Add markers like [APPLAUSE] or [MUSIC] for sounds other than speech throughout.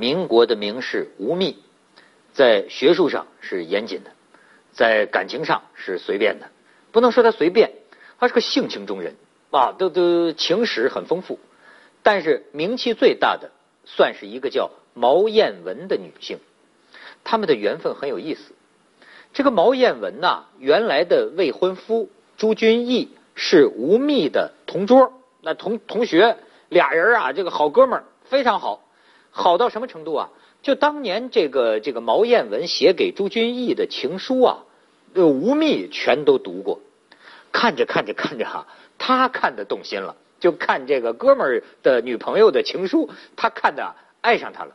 民国的名士吴宓，在学术上是严谨的，在感情上是随便的，不能说他随便，他是个性情中人啊，都都情史很丰富。但是名气最大的，算是一个叫毛彦文的女性，他们的缘分很有意思。这个毛彦文呐，原来的未婚夫朱君毅是吴宓的同桌，那同同学俩人啊，这个好哥们儿非常好，好到什么程度啊？就当年这个这个毛彦文写给朱君毅的情书啊，呃吴宓全都读过，看着看着看着哈，他看的动心了，就看这个哥们儿的女朋友的情书，他看的爱上他了，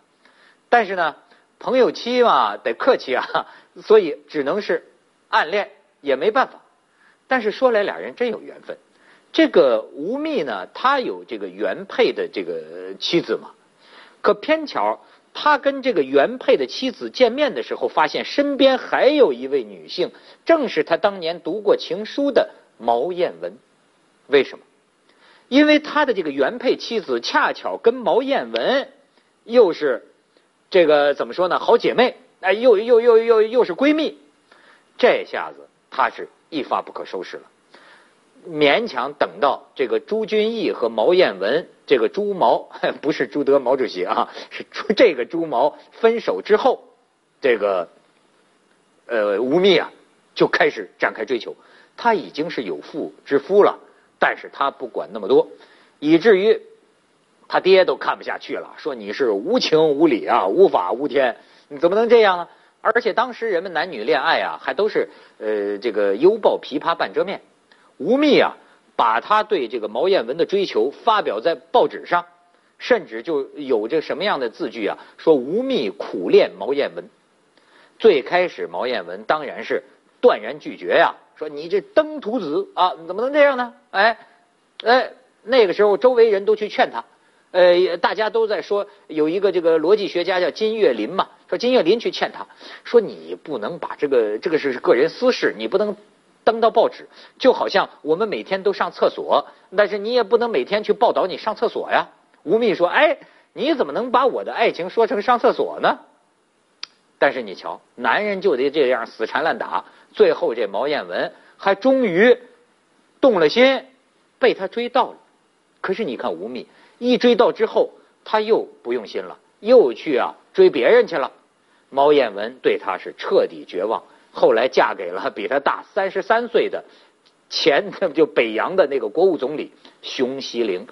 但是呢。朋友妻嘛，得客气啊，所以只能是暗恋，也没办法。但是说来俩人真有缘分。这个吴宓呢，他有这个原配的这个妻子嘛，可偏巧他跟这个原配的妻子见面的时候，发现身边还有一位女性，正是他当年读过情书的毛彦文。为什么？因为他的这个原配妻子恰巧跟毛彦文又是。这个怎么说呢？好姐妹，哎，又又又又又是闺蜜，这下子他是一发不可收拾了。勉强等到这个朱君毅和毛彦文，这个朱毛 [LAUGHS] 不是朱德毛主席啊，是朱这个朱毛分手之后，这个呃吴宓啊就开始展开追求。他已经是有妇之夫了，但是他不管那么多，以至于。他爹都看不下去了，说你是无情无理啊，无法无天，你怎么能这样呢？而且当时人们男女恋爱啊，还都是呃这个犹抱琵琶半遮面。吴宓啊，把他对这个毛彦文的追求发表在报纸上，甚至就有这什么样的字句啊？说吴宓苦恋毛彦文。最开始毛彦文当然是断然拒绝呀，说你这登徒子啊，怎么能这样呢？哎哎，那个时候周围人都去劝他。呃，大家都在说有一个这个逻辑学家叫金岳霖嘛，说金岳霖去劝他，说你不能把这个这个是个人私事，你不能登到报纸，就好像我们每天都上厕所，但是你也不能每天去报道你上厕所呀。吴宓说，哎，你怎么能把我的爱情说成上厕所呢？但是你瞧，男人就得这样死缠烂打，最后这毛彦文还终于动了心，被他追到了。可是你看吴宓。一追到之后，他又不用心了，又去啊追别人去了。毛彦文对他是彻底绝望，后来嫁给了比他大三十三岁的前 [LAUGHS] 就北洋的那个国务总理熊希龄。